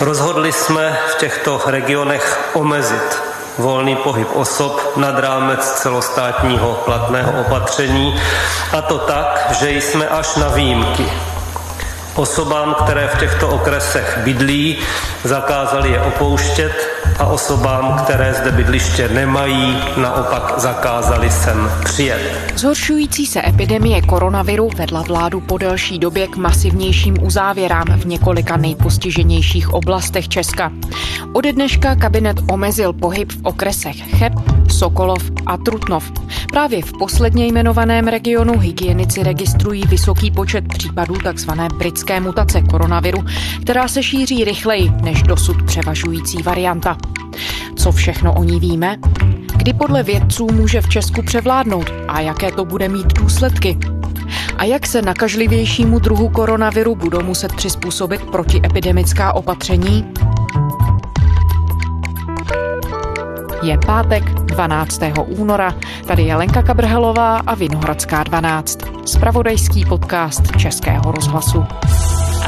Rozhodli jsme v těchto regionech omezit volný pohyb osob nad rámec celostátního platného opatření, a to tak, že jsme až na výjimky. Osobám, které v těchto okresech bydlí, zakázali je opouštět a osobám, které zde bydliště nemají, naopak zakázali sem přijet. Zhoršující se epidemie koronaviru vedla vládu po delší době k masivnějším uzávěrám v několika nejpostiženějších oblastech Česka. Ode dneška kabinet omezil pohyb v okresech Cheb, Sokolov a Trutnov. Právě v posledně jmenovaném regionu hygienici registrují vysoký počet případů tzv. britské mutace koronaviru, která se šíří rychleji než dosud převažující varianta. Co všechno o ní víme? Kdy podle vědců může v Česku převládnout a jaké to bude mít důsledky? A jak se nakažlivějšímu druhu koronaviru budou muset přizpůsobit protiepidemická opatření? Je pátek 12. února. Tady je Lenka Kabrhelová a Vinohradská 12. Spravodajský podcast Českého rozhlasu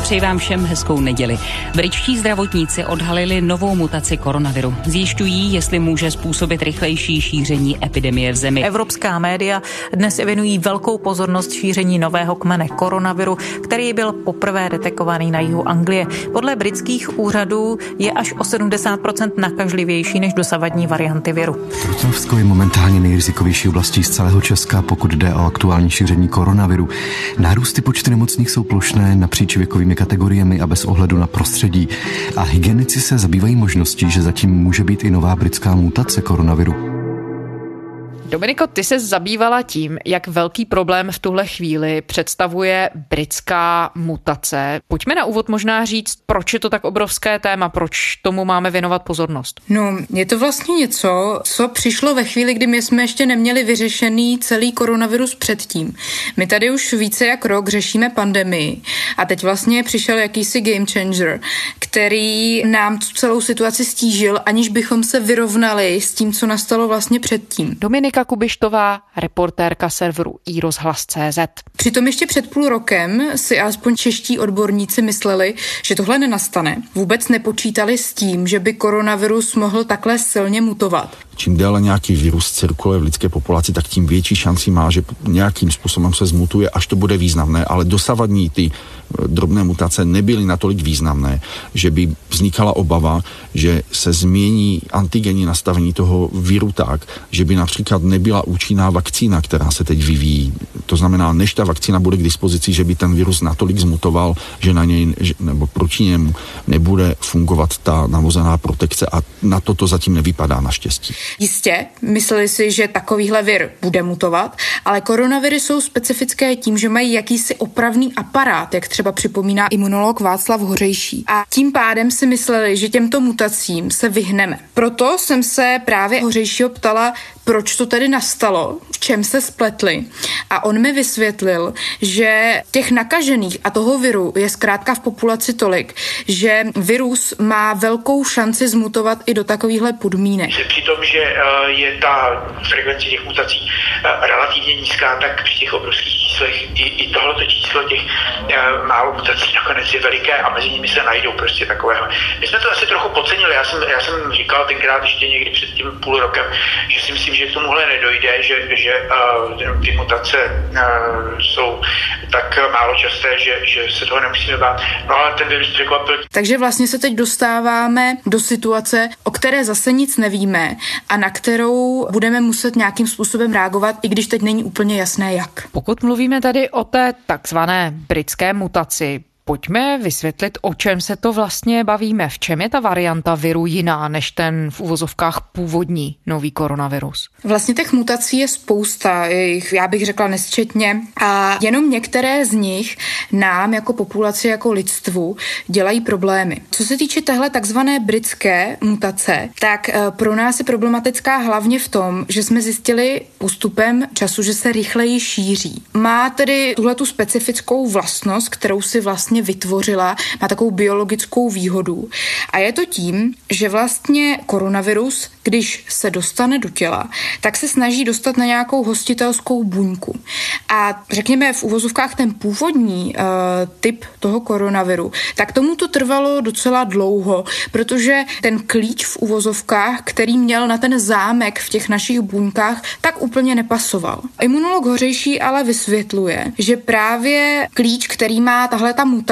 a přeji vám všem hezkou neděli. Britští zdravotníci odhalili novou mutaci koronaviru. Zjišťují, jestli může způsobit rychlejší šíření epidemie v zemi. Evropská média dnes věnují velkou pozornost šíření nového kmene koronaviru, který byl poprvé detekovaný na jihu Anglie. Podle britských úřadů je až o 70% nakažlivější než dosavadní varianty viru. Trutnovsko je momentálně nejrizikovější oblastí z celého Česka, pokud jde o aktuální šíření koronaviru. Nárůsty počty nemocných jsou plošné napříč věkovými věkovými kategoriemi a bez ohledu na prostředí. A hygienici se zabývají možností, že zatím může být i nová britská mutace koronaviru. Dominiko, ty se zabývala tím, jak velký problém v tuhle chvíli představuje britská mutace. Pojďme na úvod možná říct, proč je to tak obrovské téma, proč tomu máme věnovat pozornost. No, je to vlastně něco, co přišlo ve chvíli, kdy my jsme ještě neměli vyřešený celý koronavirus předtím. My tady už více jak rok řešíme pandemii a teď vlastně přišel jakýsi game changer, který nám tu celou situaci stížil, aniž bychom se vyrovnali s tím, co nastalo vlastně předtím. Dominika Monika Kubištová, reportérka serveru iRozhlas.cz. Přitom ještě před půl rokem si alespoň čeští odborníci mysleli, že tohle nenastane. Vůbec nepočítali s tím, že by koronavirus mohl takhle silně mutovat. Čím déle nějaký virus cirkuluje v lidské populaci, tak tím větší šanci má, že nějakým způsobem se zmutuje, až to bude významné. Ale dosavadní ty drobné mutace nebyly natolik významné, že by vznikala obava, že se změní antigenní nastavení toho viru tak, že by například nebyla účinná vakcína, která se teď vyvíjí. To znamená, než ta vakcína bude k dispozici, že by ten virus natolik zmutoval, že na něj nebo proti němu nebude fungovat ta navozená protekce a na to to zatím nevypadá naštěstí. Jistě, mysleli si, že takovýhle vir bude mutovat, ale koronaviry jsou specifické tím, že mají jakýsi opravný aparát, jak třeba třeba připomíná imunolog Václav Hořejší. A tím pádem si mysleli, že těmto mutacím se vyhneme. Proto jsem se právě Hořejšího ptala, proč to tedy nastalo, v čem se spletli. A on mi vysvětlil, že těch nakažených a toho viru je zkrátka v populaci tolik, že virus má velkou šanci zmutovat i do takovýchhle podmínek. Při tom, že eh, je ta frekvence těch mutací eh, relativně nízká, tak při těch obrovských číslech i, i tohleto číslo těch eh, málo mutací nakonec je veliké a mezi nimi se najdou prostě takového. My jsme to asi trochu podcenili. Já jsem, já jsem říkal tenkrát ještě někdy před tím půl rokem, že si myslím, že k tomuhle nedojde, že, že uh, ty mutace uh, jsou tak málo časté, že, že se toho nemusíme bát. No ale ten virus překvapil. Takže vlastně se teď dostáváme do situace, o které zase nic nevíme a na kterou budeme muset nějakým způsobem reagovat, i když teď není úplně jasné jak. Pokud mluvíme tady o té takzvané britské mutaci, Pojďme vysvětlit, o čem se to vlastně bavíme. V čem je ta varianta viru jiná než ten v uvozovkách původní nový koronavirus? Vlastně těch mutací je spousta, jich, já bych řekla nesčetně. A jenom některé z nich nám jako populaci, jako lidstvu dělají problémy. Co se týče téhle takzvané britské mutace, tak eh, pro nás je problematická hlavně v tom, že jsme zjistili postupem času, že se rychleji šíří. Má tedy tuhle tu specifickou vlastnost, kterou si vlastně vlastně vytvořila, má takovou biologickou výhodu. A je to tím, že vlastně koronavirus, když se dostane do těla, tak se snaží dostat na nějakou hostitelskou buňku. A řekněme v uvozovkách ten původní uh, typ toho koronaviru, tak tomu to trvalo docela dlouho, protože ten klíč v uvozovkách, který měl na ten zámek v těch našich buňkách, tak úplně nepasoval. Imunolog Hořejší ale vysvětluje, že právě klíč, který má tahle ta mutace,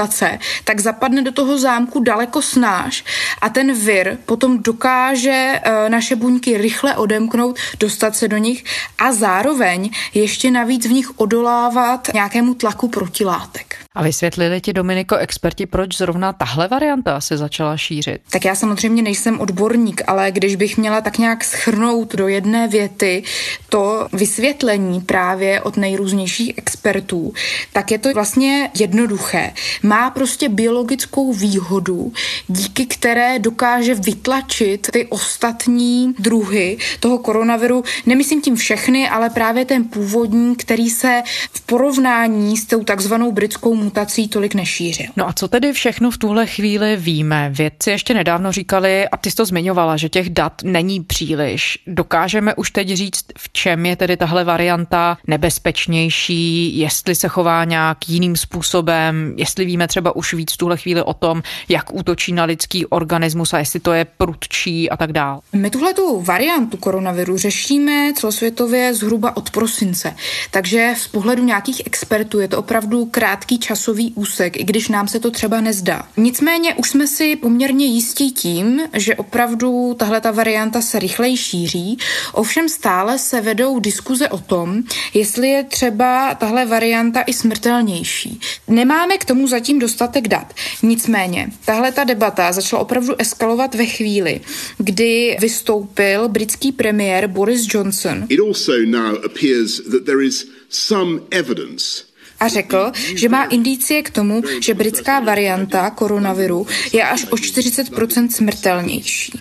tak zapadne do toho zámku daleko snáš a ten vir potom dokáže uh, naše buňky rychle odemknout, dostat se do nich a zároveň ještě navíc v nich odolávat nějakému tlaku protilátek. A vysvětlili ti, Dominiko, experti, proč zrovna tahle varianta se začala šířit? Tak já samozřejmě nejsem odborník, ale když bych měla tak nějak schrnout do jedné věty to vysvětlení právě od nejrůznějších expertů, tak je to vlastně jednoduché. Má prostě biologickou výhodu, díky které dokáže vytlačit ty ostatní druhy toho koronaviru. Nemyslím tím všechny, ale právě ten původní, který se v porovnání s tou takzvanou britskou mutací tolik nešířil. No a co tedy všechno v tuhle chvíli víme? Vědci ještě nedávno říkali, a ty jsi to zmiňovala, že těch dat není příliš. Dokážeme už teď říct, v čem je tedy tahle varianta nebezpečnější, jestli se chová nějak jiným způsobem, jestli víme třeba už víc v tuhle chvíli o tom, jak útočí na lidský organismus a jestli to je prudčí a tak dál. My tuhle tu variantu koronaviru řešíme celosvětově zhruba od prosince, takže z pohledu nějakých expertů je to opravdu krátký čas časový úsek, i když nám se to třeba nezdá. Nicméně už jsme si poměrně jistí tím, že opravdu tahle ta varianta se rychleji šíří, ovšem stále se vedou diskuze o tom, jestli je třeba tahle varianta i smrtelnější. Nemáme k tomu zatím dostatek dat. Nicméně, tahle ta debata začala opravdu eskalovat ve chvíli, kdy vystoupil britský premiér Boris Johnson. It also now appears that there is some evidence a řekl, že má indicie k tomu, že britská varianta koronaviru je až o 40% smrtelnější.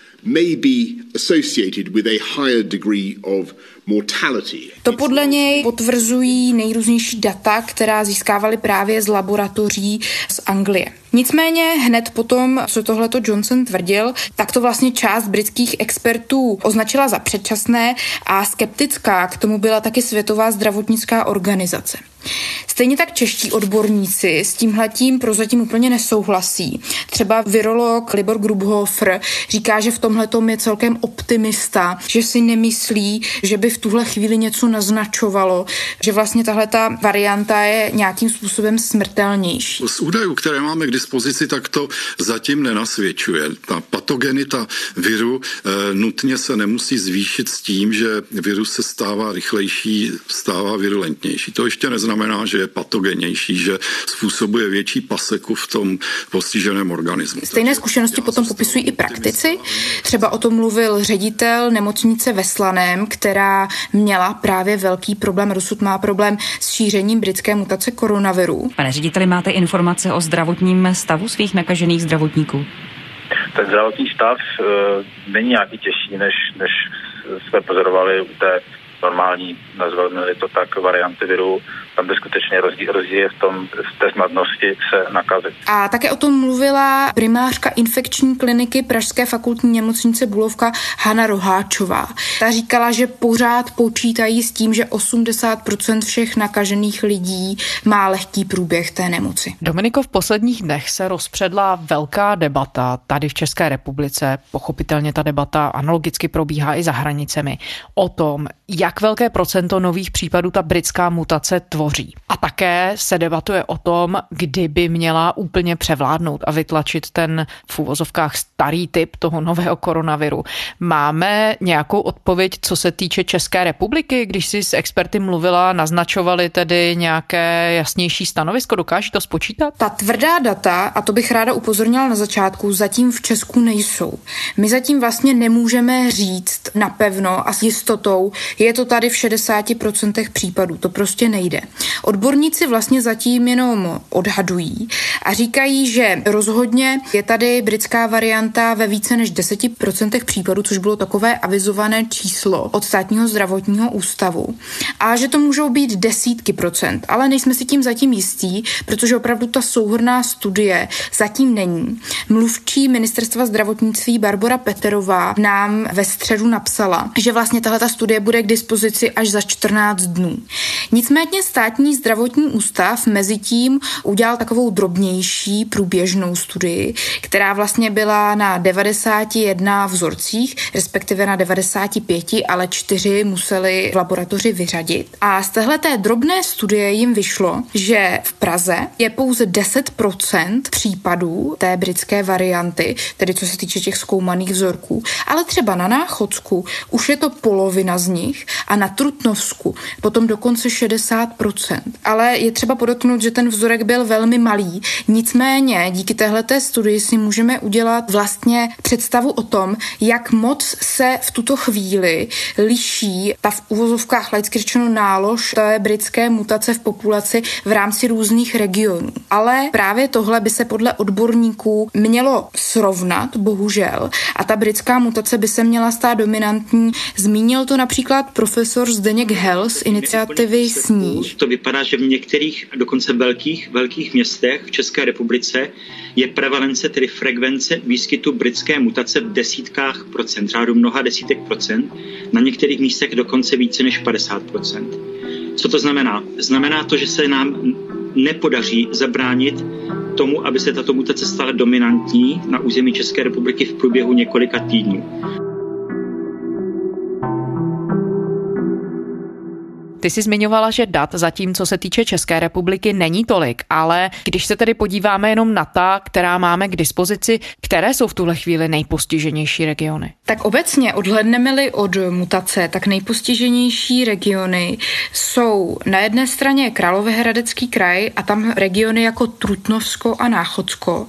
To podle něj potvrzují nejrůznější data, která získávali právě z laboratoří z Anglie. Nicméně hned potom, co tohleto Johnson tvrdil, tak to vlastně část britských expertů označila za předčasné a skeptická k tomu byla taky Světová zdravotnická organizace. Stejně tak čeští odborníci s tímhletím prozatím úplně nesouhlasí. Třeba virolog Libor Grubhofer říká, že v tomhle je celkem optimista, že si nemyslí, že by v tuhle chvíli něco naznačovalo, že vlastně tahle ta varianta je nějakým způsobem smrtelnější. Z údajů, které máme k dispozici, tak to zatím nenasvědčuje. Ta patogenita viru e, nutně se nemusí zvýšit s tím, že virus se stává rychlejší, stává virulentnější. To ještě neznamená, že je patogenější, že způsobuje větší paseku v tom postiženém organismu. Stejné zkušenosti potom popisují i praktici. Třeba o tom mluvil ředitel nemocnice ve Slaném, která měla právě velký problém, dosud má problém s šířením britské mutace koronaviru. Pane řediteli, máte informace o zdravotním stavu svých nakažených zdravotníků? Ten zdravotní stav e, není nějaký těžší, než, než jsme pozorovali u té normální, nazveme to tak, varianty viru, tam by skutečně rozdíl, rozdíl je v, tom, v té snadnosti se nakazit. A také o tom mluvila primářka infekční kliniky Pražské fakultní nemocnice Bulovka Hana Roháčová. Ta říkala, že pořád počítají s tím, že 80% všech nakažených lidí má lehký průběh té nemoci. Dominiko, v posledních dnech se rozpředla velká debata tady v České republice. Pochopitelně ta debata analogicky probíhá i za hranicemi o tom, jak velké procento nových případů ta britská mutace tvoří. A také se debatuje o tom, kdy by měla úplně převládnout a vytlačit ten v úvozovkách starý typ toho nového koronaviru. Máme nějakou odpověď, co se týče České republiky, když si s experty mluvila, naznačovali tedy nějaké jasnější stanovisko, dokáží to spočítat? Ta tvrdá data, a to bych ráda upozornila na začátku, zatím v Česku nejsou. My zatím vlastně nemůžeme říct napevno a s jistotou, je to tady v 60% případů. To prostě nejde. Odborníci vlastně zatím jenom odhadují a říkají, že rozhodně je tady britská varianta ve více než 10% případů, což bylo takové avizované číslo od státního zdravotního ústavu. A že to můžou být desítky procent, ale nejsme si tím zatím jistí, protože opravdu ta souhrná studie zatím není. Mluvčí ministerstva zdravotnictví Barbara Peterová nám ve středu napsala, že vlastně tahle ta studie bude k dispozici až za 14 dnů. Nicméně státní zdravotní ústav mezi tím udělal takovou drobnější průběžnou studii, která vlastně byla na 91 vzorcích, respektive na 95, ale čtyři museli v laboratoři vyřadit. A z téhle té drobné studie jim vyšlo, že v Praze je pouze 10% případů té britské varianty, tedy co se týče těch zkoumaných vzorků, ale třeba na Náchodsku už je to polovina z nich a na Trutnovsku potom dokonce 60%. Ale je třeba podotknout, že ten vzorek byl velmi malý. Nicméně díky téhleté studii si můžeme udělat vlastně představu o tom, jak moc se v tuto chvíli liší ta v uvozovkách laicky řečeno nálož té britské mutace v populaci v rámci různých regionů. Ale právě tohle by se podle odborníků mělo srovnat, bohužel, a ta britská mutace by se měla stát dominantní. Zmínil to například profesor Zdeněk Hell z iniciativy Sníh. To vypadá, že v některých, dokonce velkých, velkých městech v České republice je prevalence, tedy frekvence výskytu britské mutace v desítkách procent, řádu mnoha desítek procent, na některých místech dokonce více než 50 procent. Co to znamená? Znamená to, že se nám nepodaří zabránit tomu, aby se tato mutace stala dominantní na území České republiky v průběhu několika týdnů. Ty jsi zmiňovala, že dat zatím, co se týče České republiky, není tolik, ale když se tedy podíváme jenom na ta, která máme k dispozici, které jsou v tuhle chvíli nejpostiženější regiony? Tak obecně odhledneme-li od mutace, tak nejpostiženější regiony jsou na jedné straně Královéhradecký kraj a tam regiony jako Trutnovsko a Náchodsko.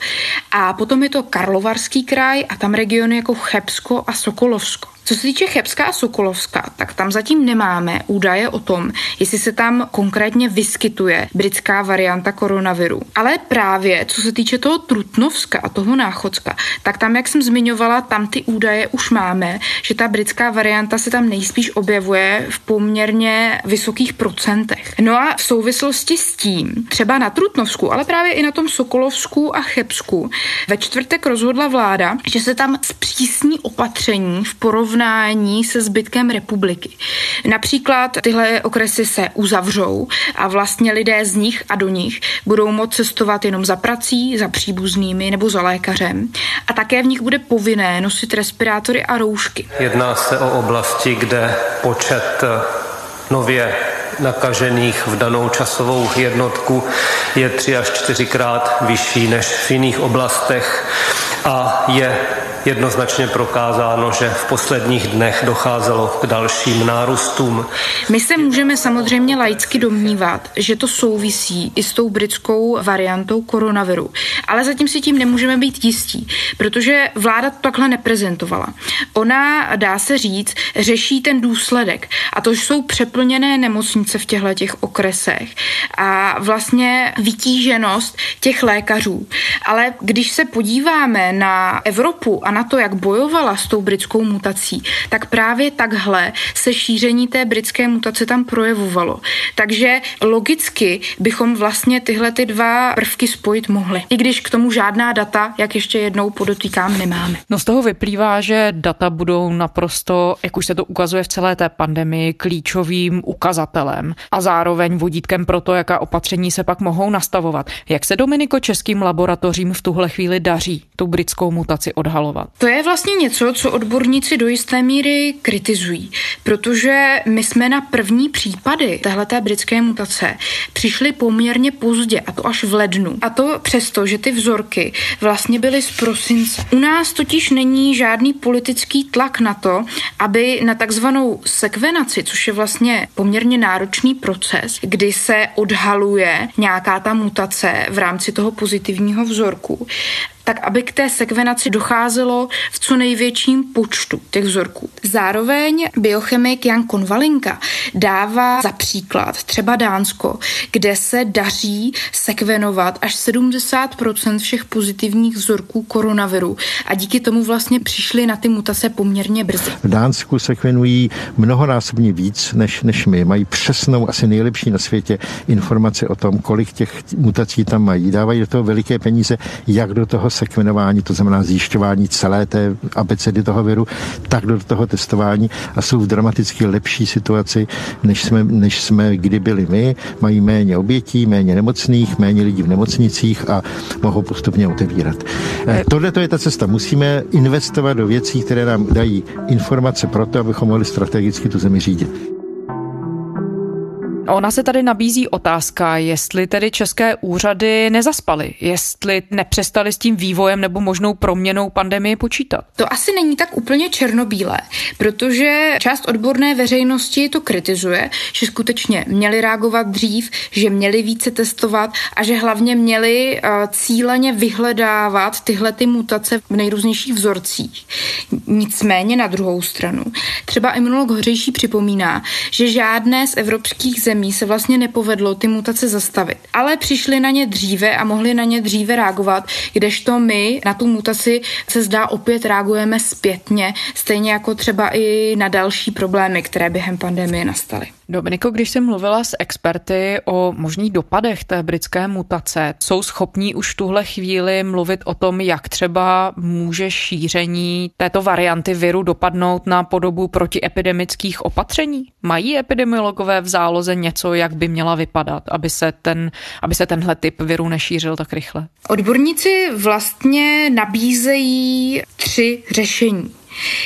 A potom je to Karlovarský kraj a tam regiony jako Chebsko a Sokolovsko. Co se týče Chebska a Sokolovska, tak tam zatím nemáme údaje o tom, jestli se tam konkrétně vyskytuje britská varianta koronaviru. Ale právě co se týče toho Trutnovska a toho Náchodska, tak tam, jak jsem zmiňovala, tam ty údaje už máme, že ta britská varianta se tam nejspíš objevuje v poměrně vysokých procentech. No a v souvislosti s tím, třeba na Trutnovsku, ale právě i na tom Sokolovsku a Chebsku, ve čtvrtek rozhodla vláda, že se tam zpřísní opatření v porovnání porovnání se zbytkem republiky. Například tyhle okresy se uzavřou a vlastně lidé z nich a do nich budou moct cestovat jenom za prací, za příbuznými nebo za lékařem. A také v nich bude povinné nosit respirátory a roušky. Jedná se o oblasti, kde počet eh, nově nakažených v danou časovou jednotku je tři až čtyřikrát vyšší než v jiných oblastech a je jednoznačně prokázáno, že v posledních dnech docházelo k dalším nárůstům. My se můžeme samozřejmě laicky domnívat, že to souvisí i s tou britskou variantou koronaviru, ale zatím si tím nemůžeme být jistí, protože vláda to takhle neprezentovala. Ona, dá se říct, řeší ten důsledek a to jsou přeplněné nemocnice v těchto těch okresech a vlastně vytíženost těch lékařů. Ale když se podíváme na Evropu a na to, jak bojovala s tou britskou mutací, tak právě takhle se šíření té britské mutace tam projevovalo. Takže logicky bychom vlastně tyhle ty dva prvky spojit mohli. I když k tomu žádná data, jak ještě jednou podotýkám, nemáme. No z toho vyplývá, že data budou naprosto, jak už se to ukazuje v celé té pandemii, klíčovým ukazatelem a zároveň vodítkem pro to, jaká opatření se pak mohou nastavovat. Jak se Dominiko českým laboratořím v tuhle chvíli daří tu britskou mutaci odhalovat? To je vlastně něco, co odborníci do jisté míry kritizují, protože my jsme na první případy téhleté britské mutace přišli poměrně pozdě, a to až v lednu. A to přesto, že ty vzorky vlastně byly z prosince. U nás totiž není žádný politický tlak na to, aby na takzvanou sekvenaci, což je vlastně poměrně náročný proces, kdy se odhaluje nějaká ta mutace v rámci toho pozitivního vzorku, tak aby k té sekvenaci docházelo v co největším počtu těch vzorků. Zároveň biochemik Jan Konvalinka dává za příklad třeba Dánsko, kde se daří sekvenovat až 70% všech pozitivních vzorků koronaviru a díky tomu vlastně přišli na ty mutace poměrně brzy. V Dánsku sekvenují mnohonásobně víc než, než my. Mají přesnou, asi nejlepší na světě informace o tom, kolik těch mutací tam mají. Dávají do toho veliké peníze, jak do toho sekvenování, to znamená zjišťování celé té abecedy toho viru, tak do toho testování a jsou v dramaticky lepší situaci, než jsme, než jsme kdy byli my. Mají méně obětí, méně nemocných, méně lidí v nemocnicích a mohou postupně otevírat. Eh, tohle to je ta cesta. Musíme investovat do věcí, které nám dají informace pro to, abychom mohli strategicky tu zemi řídit. Ona se tady nabízí otázka, jestli tedy české úřady nezaspaly, jestli nepřestali s tím vývojem nebo možnou proměnou pandemie počítat. To asi není tak úplně černobílé, protože část odborné veřejnosti to kritizuje, že skutečně měli reagovat dřív, že měli více testovat a že hlavně měli uh, cíleně vyhledávat tyhle ty mutace v nejrůznějších vzorcích. Nicméně na druhou stranu, třeba imunolog Hořejší připomíná, že žádné z evropských zemí zemí se vlastně nepovedlo ty mutace zastavit. Ale přišli na ně dříve a mohli na ně dříve reagovat, kdežto my na tu mutaci se zdá opět reagujeme zpětně, stejně jako třeba i na další problémy, které během pandemie nastaly. Dominiko, když jsi mluvila s experty o možných dopadech té britské mutace, jsou schopní už v tuhle chvíli mluvit o tom, jak třeba může šíření této varianty viru dopadnout na podobu protiepidemických opatření? Mají epidemiologové v záloze něco, jak by měla vypadat, aby se, ten, aby se tenhle typ viru nešířil tak rychle? Odborníci vlastně nabízejí tři řešení.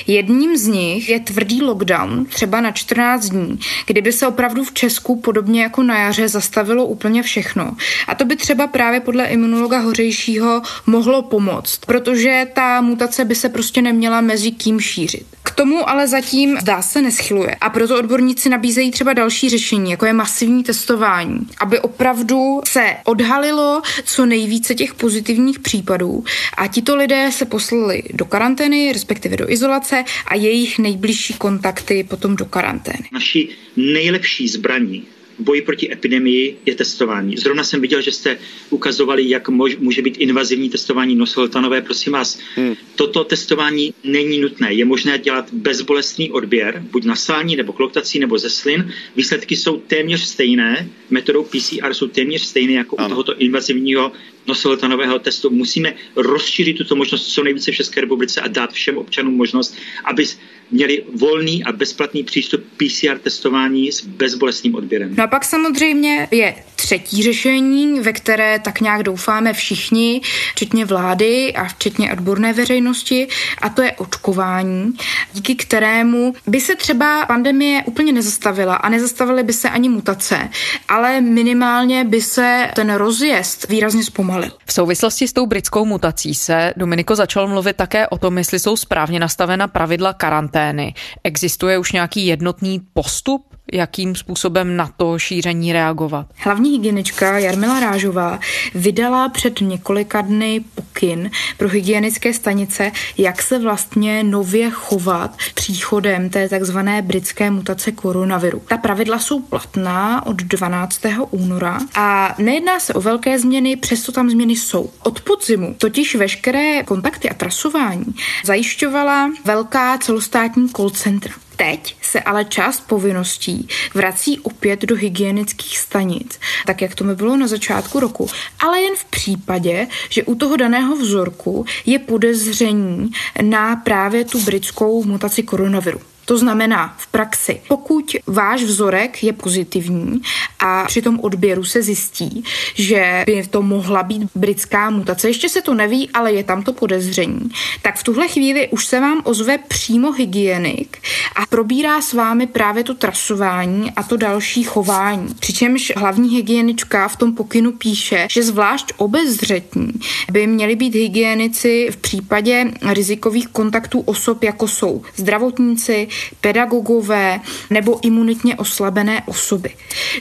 Jedním z nich je tvrdý lockdown, třeba na 14 dní, kdyby se opravdu v Česku podobně jako na jaře zastavilo úplně všechno. A to by třeba právě podle imunologa Hořejšího mohlo pomoct, protože ta mutace by se prostě neměla mezi kým šířit. K tomu ale zatím zdá se neschyluje. A proto odborníci nabízejí třeba další řešení, jako je masivní testování, aby opravdu se odhalilo co nejvíce těch pozitivních případů a tito lidé se poslali do karantény, respektive do izolace a jejich nejbližší kontakty potom do karantény. Naší nejlepší zbraní boji proti epidemii je testování. Zrovna jsem viděl, že jste ukazovali, jak mož, může být invazivní testování nosohltanové. Prosím vás, hmm. toto testování není nutné. Je možné dělat bezbolestný odběr, buď nasální nebo kloktací nebo ze slin. Výsledky jsou téměř stejné. Metodou PCR jsou téměř stejné jako ano. u tohoto invazivního nosohltanového testu. Musíme rozšířit tuto možnost co nejvíce v České republice a dát všem občanům možnost, aby měli volný a bezplatný přístup PCR testování s bezbolestným odběrem. No a pak samozřejmě je třetí řešení, ve které tak nějak doufáme všichni, včetně vlády a včetně odborné veřejnosti, a to je očkování, díky kterému by se třeba pandemie úplně nezastavila a nezastavily by se ani mutace, ale minimálně by se ten rozjezd výrazně zpomalil. V souvislosti s tou britskou mutací se Dominiko začal mluvit také o tom, jestli jsou správně nastavena pravidla karantény. Existuje už nějaký jednotný postup jakým způsobem na to šíření reagovat? Hlavní hygienička Jarmila Rážová vydala před několika dny pokyn pro hygienické stanice, jak se vlastně nově chovat příchodem té takzvané britské mutace koronaviru. Ta pravidla jsou platná od 12. února a nejedná se o velké změny, přesto tam změny jsou. Od podzimu totiž veškeré kontakty a trasování zajišťovala velká celostátní call centra. Teď se ale část povinností vrací opět do hygienických stanic, tak jak to mi bylo na začátku roku, ale jen v případě, že u toho daného vzorku je podezření na právě tu britskou mutaci koronaviru. To znamená v praxi, pokud váš vzorek je pozitivní a při tom odběru se zjistí, že by to mohla být britská mutace, ještě se to neví, ale je tam to podezření, tak v tuhle chvíli už se vám ozve přímo hygienik a probírá s vámi právě to trasování a to další chování. Přičemž hlavní hygienička v tom pokynu píše, že zvlášť obezřetní by měli být hygienici v případě rizikových kontaktů osob, jako jsou zdravotníci, pedagogové nebo imunitně oslabené osoby.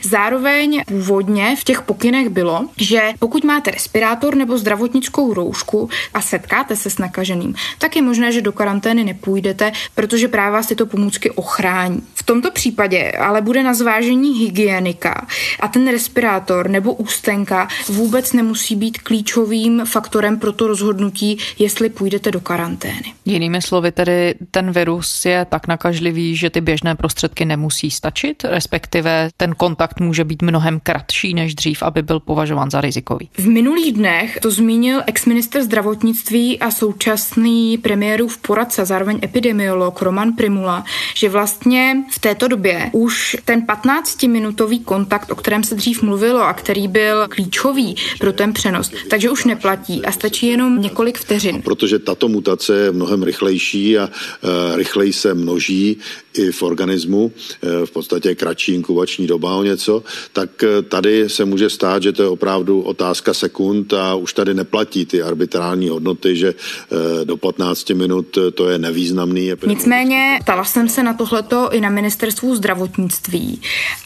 Zároveň původně v těch pokynech bylo, že pokud máte respirátor nebo zdravotnickou roušku a setkáte se s nakaženým, tak je možné, že do karantény nepůjdete, protože právě vás tyto pomůcky ochrání. V tomto případě ale bude na zvážení hygienika a ten respirátor nebo ústenka vůbec nemusí být klíčovým faktorem pro to rozhodnutí, jestli půjdete do karantény. Jinými slovy, tedy ten virus je tak nakažlivý, že ty běžné prostředky nemusí stačit, respektive ten kontakt může být mnohem kratší než dřív, aby byl považován za rizikový. V minulých dnech to zmínil exminister zdravotnictví a současný premiérův poradce, zároveň epidemiolog Roman Primula, že vlastně v této době už ten 15-minutový kontakt, o kterém se dřív mluvilo a který byl klíčový pro ten přenos, takže už neplatí a stačí jenom několik vteřin. Protože tato mutace je mnohem rychlejší a e, rychleji se množí и i v organismu, e, v podstatě kratší inkubační doba o něco, tak e, tady se může stát, že to je opravdu otázka sekund a už tady neplatí ty arbitrální hodnoty, že e, do 15 minut to je nevýznamný. Nicméně ptala jsem se na tohleto i na ministerstvu zdravotnictví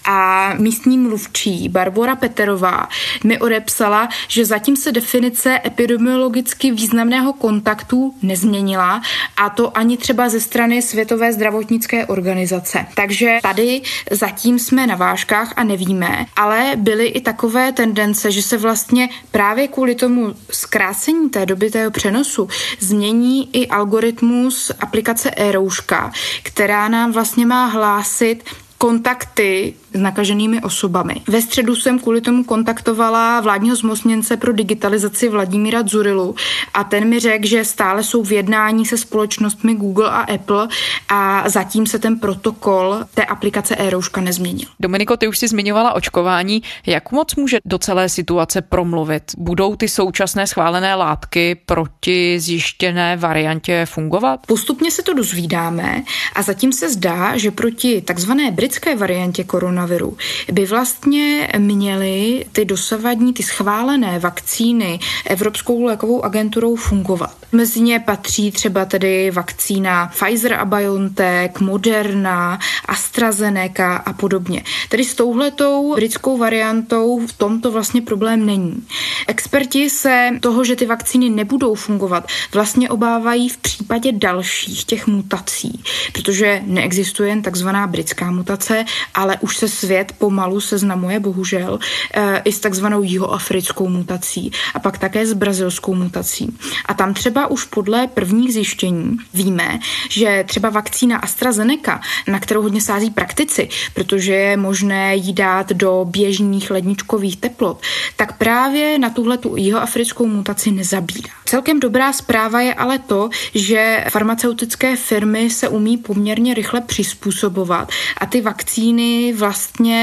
a místní mluvčí Barbara Peterová mi odepsala, že zatím se definice epidemiologicky významného kontaktu nezměnila a to ani třeba ze strany Světové zdravotnické organizace. Takže tady zatím jsme na vážkách a nevíme, ale byly i takové tendence, že se vlastně právě kvůli tomu zkrácení té doby tého přenosu změní i algoritmus aplikace e-rouška, která nám vlastně má hlásit kontakty s nakaženými osobami. Ve středu jsem kvůli tomu kontaktovala vládního zmocněnce pro digitalizaci Vladimíra Dzurilu a ten mi řekl, že stále jsou v jednání se společnostmi Google a Apple a zatím se ten protokol té aplikace e-rouška nezměnil. Dominiko, ty už si zmiňovala očkování. Jak moc může do celé situace promluvit? Budou ty současné schválené látky proti zjištěné variantě fungovat? Postupně se to dozvídáme a zatím se zdá, že proti takzvané britské variantě koronaviru koronaviru, by vlastně měly ty dosavadní, ty schválené vakcíny Evropskou lékovou agenturou fungovat. Mezi ně patří třeba tedy vakcína Pfizer a BioNTech, Moderna, AstraZeneca a podobně. Tedy s touhletou britskou variantou v tomto vlastně problém není. Experti se toho, že ty vakcíny nebudou fungovat, vlastně obávají v případě dalších těch mutací, protože neexistuje jen takzvaná britská mutace, ale už se svět pomalu seznamuje, bohužel, eh, i s takzvanou jihoafrickou mutací a pak také s brazilskou mutací. A tam třeba už podle prvních zjištění víme, že třeba vakcína AstraZeneca, na kterou hodně sází praktici, protože je možné jí dát do běžných ledničkových teplot, tak právě na tuhle tu jihoafrickou mutaci nezabírá. Celkem dobrá zpráva je ale to, že farmaceutické firmy se umí poměrně rychle přizpůsobovat a ty vakcíny vlastně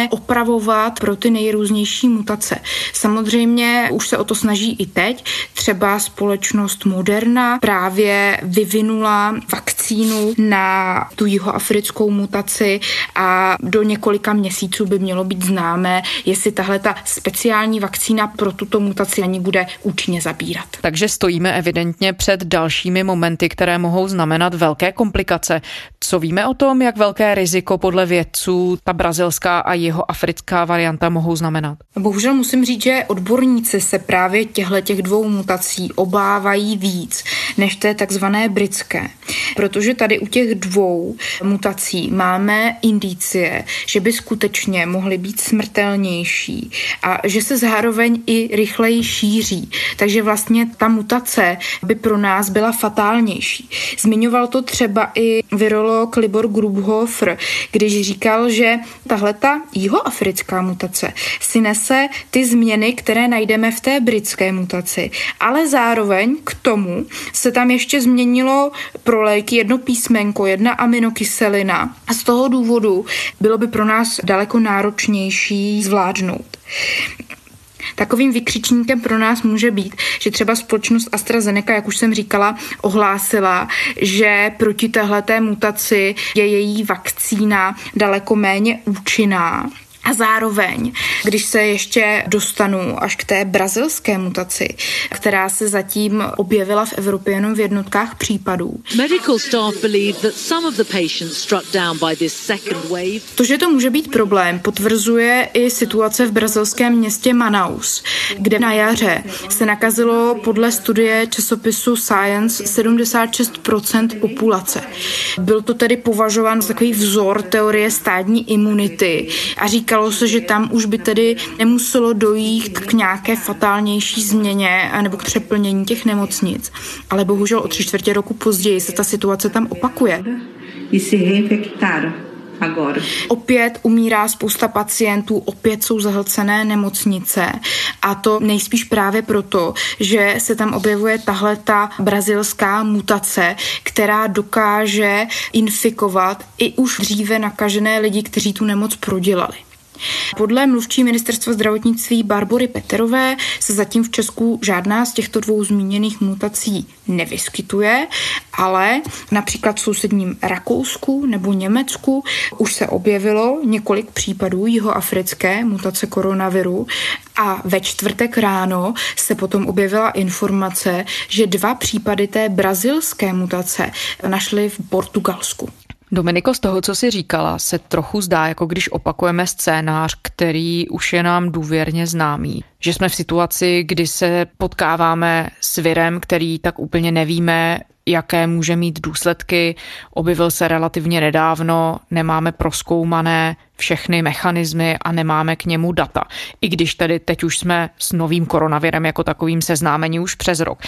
opravovat pro ty nejrůznější mutace. Samozřejmě už se o to snaží i teď. Třeba společnost Moderna právě vyvinula vakcínu na tu jihoafrickou mutaci a do několika měsíců by mělo být známé, jestli tahle ta speciální vakcína pro tuto mutaci ani bude účinně zabírat. Takže stojíme evidentně před dalšími momenty, které mohou znamenat velké komplikace. Co víme o tom, jak velké riziko podle vědců ta brazilská a jeho africká varianta mohou znamenat? Bohužel musím říct, že odborníci se právě těchto těch dvou mutací obávají víc než té takzvané britské. Protože tady u těch dvou mutací máme indicie, že by skutečně mohly být smrtelnější a že se zároveň i rychleji šíří. Takže vlastně ta mutace by pro nás byla fatálnější. Zmiňoval to třeba i virolog Libor Grubhofer, když říkal, že tahle ta jihoafrická mutace si nese ty změny, které najdeme v té britské mutaci, ale zároveň k tomu se tam ještě změnilo pro léky jedno písmenko, jedna aminokyselina a z toho důvodu bylo by pro nás daleko náročnější zvládnout. Takovým vykřičníkem pro nás může být, že třeba společnost AstraZeneca, jak už jsem říkala, ohlásila, že proti téhleté mutaci je její vakcína daleko méně účinná A zároveň, když se ještě dostanu až k té brazilské mutaci, která se zatím objevila v Evropě jenom v jednotkách případů. To, že to může být problém, potvrzuje i situace v brazilském městě Manaus, kde na jaře se nakazilo podle studie časopisu Science 76% populace. Byl to tedy považován za takový vzor teorie stádní imunity a říkalo se, že tam už by tedy nemuselo dojít k nějaké fatálnější změně nebo k přeplnění těch nemocnic. Ale bohužel o tři čtvrtě roku později se ta situace tam opakuje. E agora. Opět umírá spousta pacientů, opět jsou zahlcené nemocnice a to nejspíš právě proto, že se tam objevuje tahle ta brazilská mutace, která dokáže infikovat i už dříve nakažené lidi, kteří tu nemoc prodělali. Podle mluvčí ministerstva zdravotnictví Barbory Peterové se zatím v Česku žádná z těchto dvou zmíněných mutací nevyskytuje, ale například v sousedním Rakousku nebo Německu už se objevilo několik případů jihoafrické mutace koronaviru a ve čtvrtek ráno se potom objevila informace, že dva případy té brazilské mutace našly v Portugalsku. Dominiko, z toho, co jsi říkala, se trochu zdá, jako když opakujeme scénář, který už je nám důvěrně známý. Že jsme v situaci, kdy se potkáváme s virem, který tak úplně nevíme, jaké může mít důsledky. Objevil se relativně nedávno, nemáme proskoumané všechny mechanismy a nemáme k němu data. I když tedy teď už jsme s novým koronavirem jako takovým seznámení už přes rok.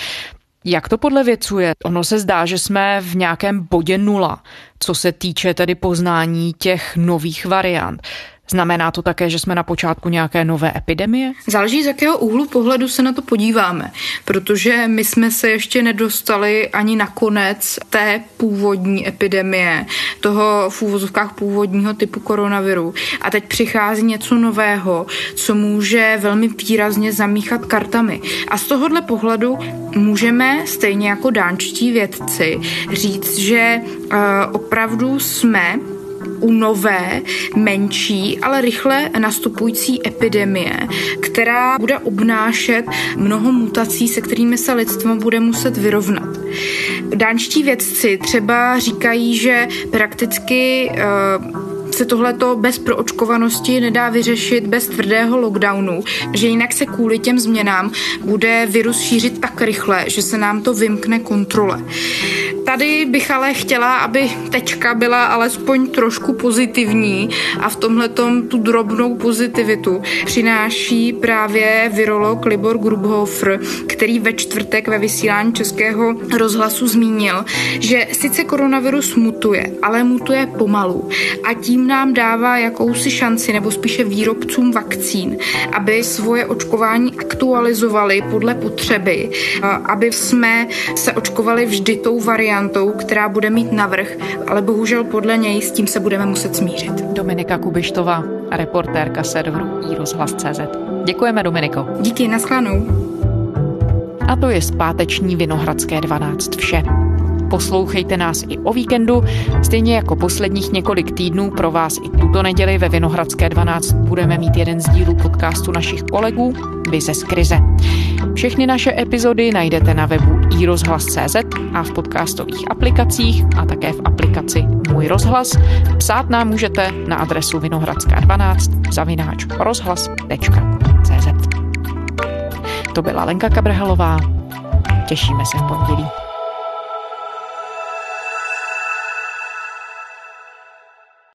Jak to podle vědců je? Ono se zdá, že jsme v nějakém bodě nula, co se týče tedy poznání těch nových variant. Znamená to také, že jsme na počátku nějaké nové epidemie? Záleží, z jakého úhlu pohledu se na to podíváme, protože my jsme se ještě nedostali ani na konec té původní epidemie, toho v úvozovkách původního typu koronaviru. A teď přichází něco nového, co může velmi výrazně zamíchat kartami. A z tohohle pohledu můžeme, stejně jako dánčtí vědci, říct, že uh, opravdu jsme u nové, menší, ale rychle nastupující epidemie, která bude obnášet mnoho mutací, se kterými se lidstvo bude muset vyrovnat. Dánští vědci třeba říkají, že prakticky uh, se tohleto bez proočkovanosti nedá vyřešit bez tvrdého lockdownu, že jinak se kvůli těm změnám bude virus šířit tak rychle, že se nám to vymkne kontrole. Tady bych ale chtěla, aby tečka byla alespoň trošku pozitivní a v tomhle tu drobnou pozitivitu přináší právě virolog Libor Grubhofer, který ve čtvrtek ve vysílání českého rozhlasu zmínil, že sice koronavirus mutuje, ale mutuje pomalu a tím nám dává jakousi šanci, nebo spíše výrobcům vakcín, aby svoje očkování aktualizovali podle potřeby, aby jsme se očkovali vždy tou variantou, která bude mít navrh, ale bohužel podle něj s tím se budeme muset smířit. Dominika Kubištová, reportérka serveru iRozhlas.cz. Děkujeme, Dominiko. Díky, naschledanou. A to je zpáteční Vinohradské 12 vše. Poslouchejte nás i o víkendu. Stejně jako posledních několik týdnů pro vás i tuto neděli ve Vinohradské 12 budeme mít jeden z dílů podcastu našich kolegů Vize z krize. Všechny naše epizody najdete na webu iRozhlas.cz a v podcastových aplikacích a také v aplikaci Můj rozhlas. Psát nám můžete na adresu vinohradská12 zavináč rozhlas.cz To byla Lenka Kabrhelová. Těšíme se v pondělí.